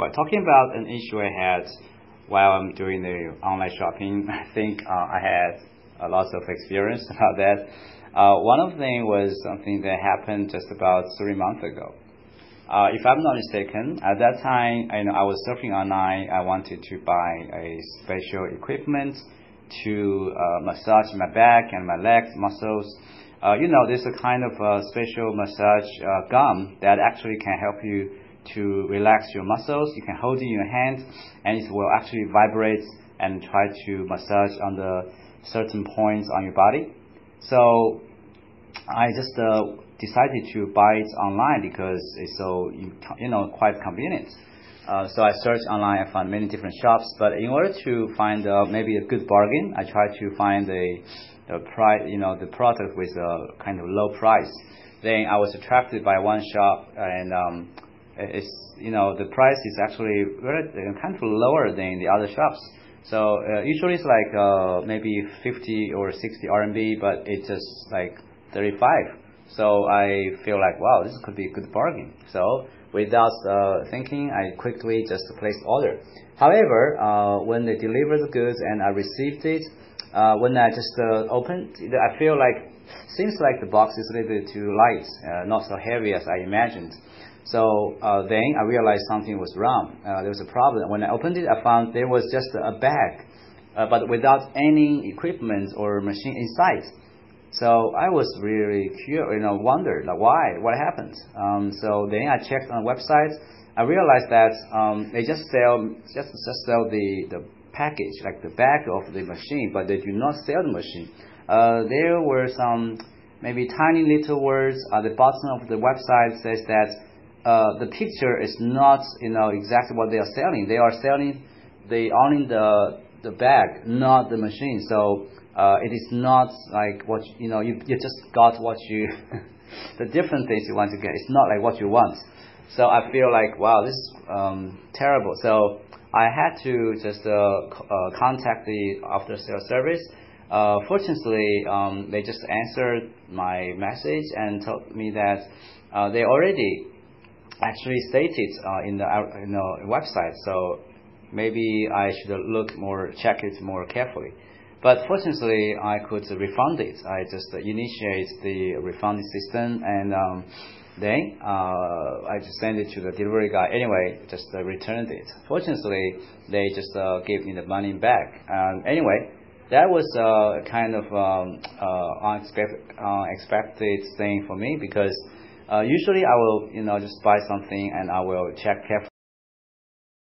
Well, talking about an issue I had while I'm doing the online shopping, I think uh, I had a lot of experience about that. Uh, one of them was something that happened just about three months ago. Uh, if I'm not mistaken, at that time, I know I was surfing online. I wanted to buy a special equipment to uh, massage my back and my legs muscles. Uh, you know, there's a kind of a special massage uh, gum that actually can help you to relax your muscles. You can hold it in your hand, and it will actually vibrate and try to massage on the certain points on your body. So I just uh, decided to buy it online because it's so you know quite convenient. Uh, so I searched online. I found many different shops, but in order to find uh, maybe a good bargain, I tried to find a the price, you know, the product with a kind of low price. Then I was attracted by one shop, and um, it's you know the price is actually very, kind of lower than the other shops. So uh, usually it's like uh, maybe 50 or 60 RMB, but it's just like 35. So I feel like wow, this could be a good bargain. So without uh, thinking, I quickly just placed order. However, uh, when they delivered the goods and I received it, uh, when I just uh, opened, I feel like seems like the box is a little bit too light, uh, not so heavy as I imagined. So uh, then I realized something was wrong. Uh, there was a problem. When I opened it, I found there was just a bag, uh, but without any equipment or machine inside. So I was really curious, you know, wondered like why, what happened. Um, so then I checked on the website. I realized that um, they just sell just just sell the the package, like the back of the machine, but they do not sell the machine. Uh, there were some maybe tiny little words at the bottom of the website says that uh, the picture is not you know exactly what they are selling. They are selling the only the the bag, not the machine. So uh, it is not like what you know. You you just got what you the different things you want to get. It's not like what you want. So I feel like wow, this is um, terrible. So I had to just uh, uh, contact the after sales service. Uh, fortunately, um, they just answered my message and told me that uh, they already actually stated uh, in the in the website. So maybe I should look more, check it more carefully. But fortunately, I could refund it. I just initiate the refunding system and. Um, then uh, I just sent it to the delivery guy. Anyway, just uh, returned it. Fortunately, they just uh, gave me the money back. Um, anyway, that was uh, kind of um, uh, unexpected, unexpected thing for me because uh, usually I will, you know, just buy something and I will check carefully